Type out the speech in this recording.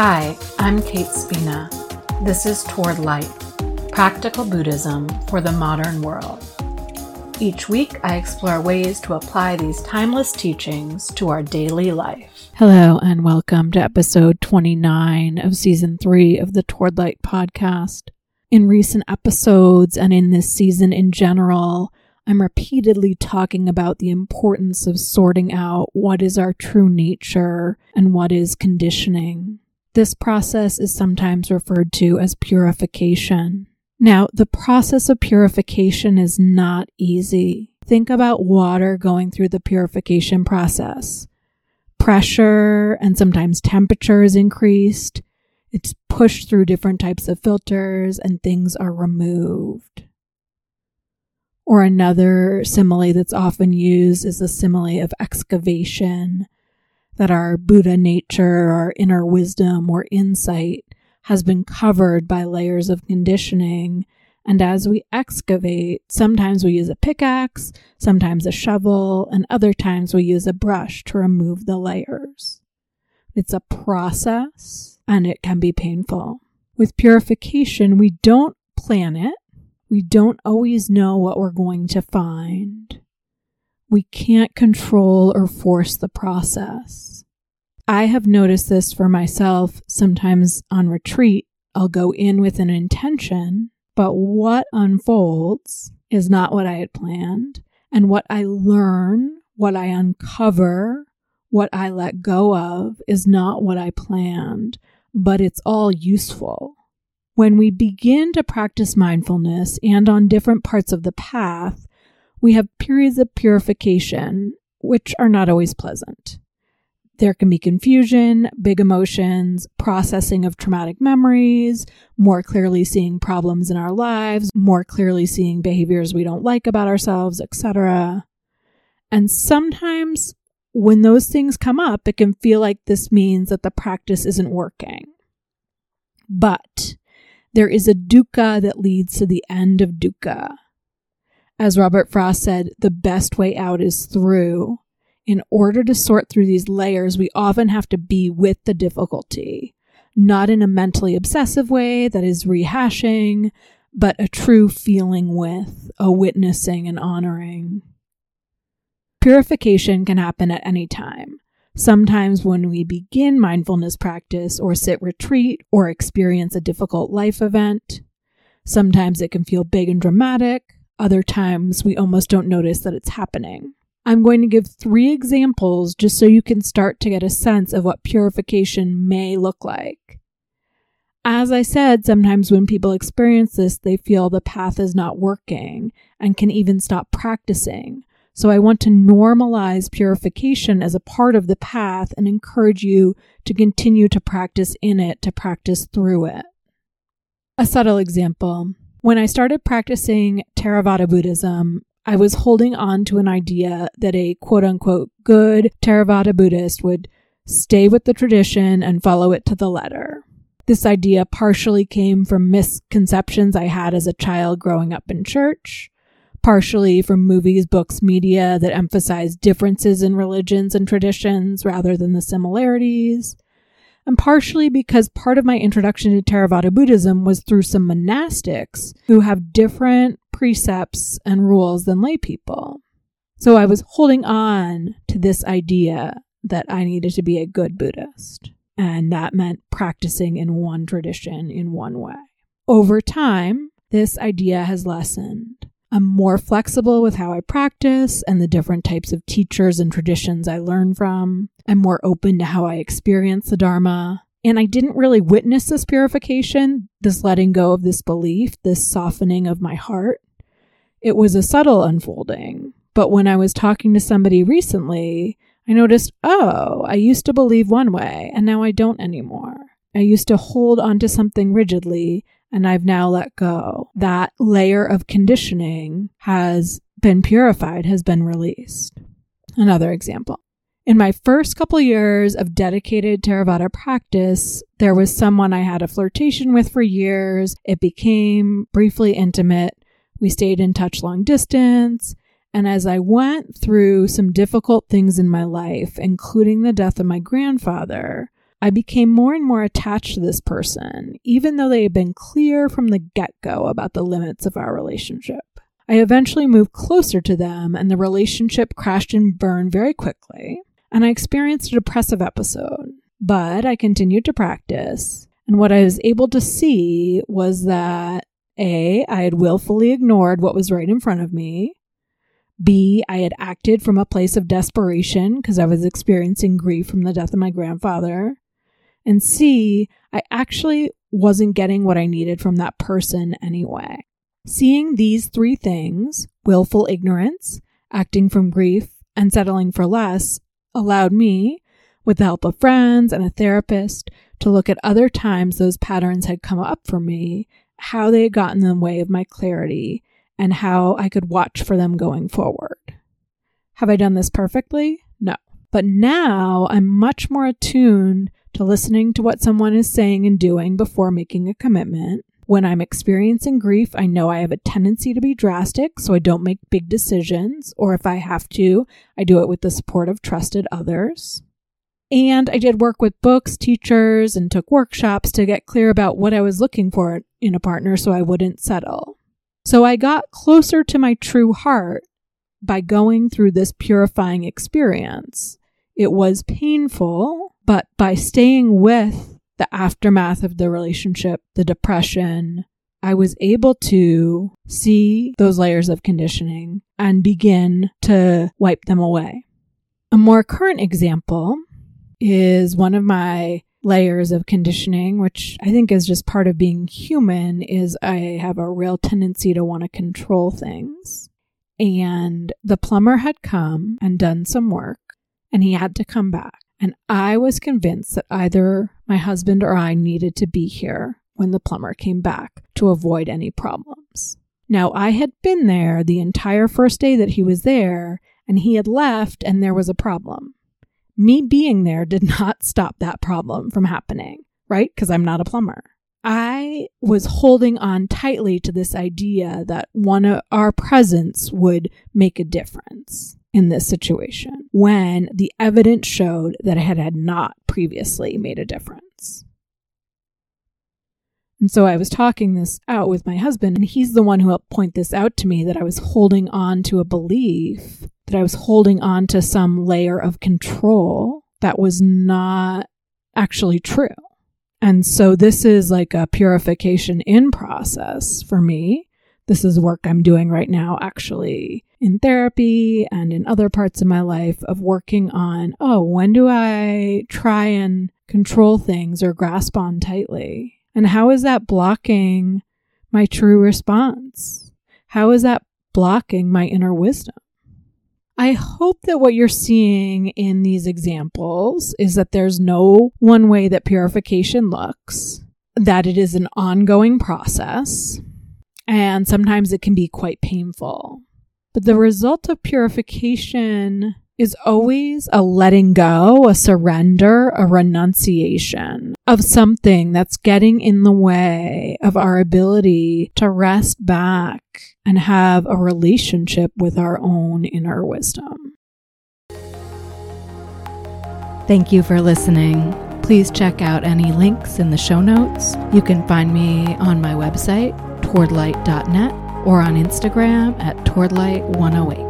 Hi, I'm Kate Spina. This is Toward Light Practical Buddhism for the Modern World. Each week, I explore ways to apply these timeless teachings to our daily life. Hello, and welcome to episode 29 of season 3 of the Toward Light podcast. In recent episodes and in this season in general, I'm repeatedly talking about the importance of sorting out what is our true nature and what is conditioning. This process is sometimes referred to as purification. Now, the process of purification is not easy. Think about water going through the purification process. Pressure and sometimes temperature is increased. It's pushed through different types of filters and things are removed. Or another simile that's often used is the simile of excavation that our Buddha nature, our inner wisdom or insight has been covered by layers of conditioning. And as we excavate, sometimes we use a pickaxe, sometimes a shovel, and other times we use a brush to remove the layers. It's a process and it can be painful. With purification, we don't plan it. We don't always know what we're going to find we can't control or force the process. I have noticed this for myself sometimes on retreat. I'll go in with an intention, but what unfolds is not what I had planned. And what I learn, what I uncover, what I let go of is not what I planned, but it's all useful. When we begin to practice mindfulness and on different parts of the path, we have periods of purification, which are not always pleasant. There can be confusion, big emotions, processing of traumatic memories, more clearly seeing problems in our lives, more clearly seeing behaviors we don't like about ourselves, etc. And sometimes when those things come up, it can feel like this means that the practice isn't working. But there is a dukkha that leads to the end of dukkha. As Robert Frost said, the best way out is through. In order to sort through these layers, we often have to be with the difficulty, not in a mentally obsessive way that is rehashing, but a true feeling with, a witnessing and honoring. Purification can happen at any time. Sometimes when we begin mindfulness practice or sit retreat or experience a difficult life event. Sometimes it can feel big and dramatic. Other times, we almost don't notice that it's happening. I'm going to give three examples just so you can start to get a sense of what purification may look like. As I said, sometimes when people experience this, they feel the path is not working and can even stop practicing. So I want to normalize purification as a part of the path and encourage you to continue to practice in it, to practice through it. A subtle example. When I started practicing Theravada Buddhism, I was holding on to an idea that a quote unquote good Theravada Buddhist would stay with the tradition and follow it to the letter. This idea partially came from misconceptions I had as a child growing up in church, partially from movies, books, media that emphasized differences in religions and traditions rather than the similarities, and partially because part of my introduction to Theravada Buddhism was through some monastics who have different precepts and rules than lay people. So I was holding on to this idea that I needed to be a good Buddhist. And that meant practicing in one tradition in one way. Over time, this idea has lessened. I'm more flexible with how I practice and the different types of teachers and traditions I learn from. I'm more open to how I experience the Dharma. And I didn't really witness this purification, this letting go of this belief, this softening of my heart. It was a subtle unfolding. But when I was talking to somebody recently, I noticed, oh, I used to believe one way and now I don't anymore. I used to hold onto something rigidly and I've now let go. That layer of conditioning has been purified, has been released. Another example. In my first couple years of dedicated Theravada practice, there was someone I had a flirtation with for years. It became briefly intimate. We stayed in touch long distance. And as I went through some difficult things in my life, including the death of my grandfather, I became more and more attached to this person, even though they had been clear from the get go about the limits of our relationship. I eventually moved closer to them, and the relationship crashed and burned very quickly, and I experienced a depressive episode. But I continued to practice, and what I was able to see was that A, I had willfully ignored what was right in front of me. B, I had acted from a place of desperation because I was experiencing grief from the death of my grandfather. And C, I actually wasn't getting what I needed from that person anyway. Seeing these three things willful ignorance, acting from grief, and settling for less allowed me, with the help of friends and a therapist, to look at other times those patterns had come up for me, how they had gotten in the way of my clarity, and how I could watch for them going forward. Have I done this perfectly? No. But now I'm much more attuned to listening to what someone is saying and doing before making a commitment. When I'm experiencing grief, I know I have a tendency to be drastic, so I don't make big decisions, or if I have to, I do it with the support of trusted others. And I did work with books, teachers, and took workshops to get clear about what I was looking for in a partner so I wouldn't settle. So I got closer to my true heart by going through this purifying experience. It was painful, but by staying with the aftermath of the relationship, the depression, I was able to see those layers of conditioning and begin to wipe them away. A more current example is one of my layers of conditioning, which I think is just part of being human, is I have a real tendency to want to control things. And the plumber had come and done some work, and he had to come back. And I was convinced that either my husband or I needed to be here when the plumber came back to avoid any problems. Now, I had been there the entire first day that he was there, and he had left, and there was a problem. Me being there did not stop that problem from happening, right? Because I'm not a plumber. I was holding on tightly to this idea that one of our presence would make a difference in this situation when the evidence showed that it had, had not previously made a difference. And so I was talking this out with my husband, and he's the one who helped point this out to me that I was holding on to a belief, that I was holding on to some layer of control that was not actually true. And so this is like a purification in process for me. This is work I'm doing right now, actually, in therapy and in other parts of my life of working on, oh, when do I try and control things or grasp on tightly? And how is that blocking my true response? How is that blocking my inner wisdom? I hope that what you're seeing in these examples is that there's no one way that purification looks, that it is an ongoing process, and sometimes it can be quite painful. But the result of purification is always a letting go, a surrender, a renunciation of something that's getting in the way of our ability to rest back and have a relationship with our own inner wisdom. Thank you for listening. Please check out any links in the show notes. You can find me on my website, towardlight.net, or on Instagram at towardlight108.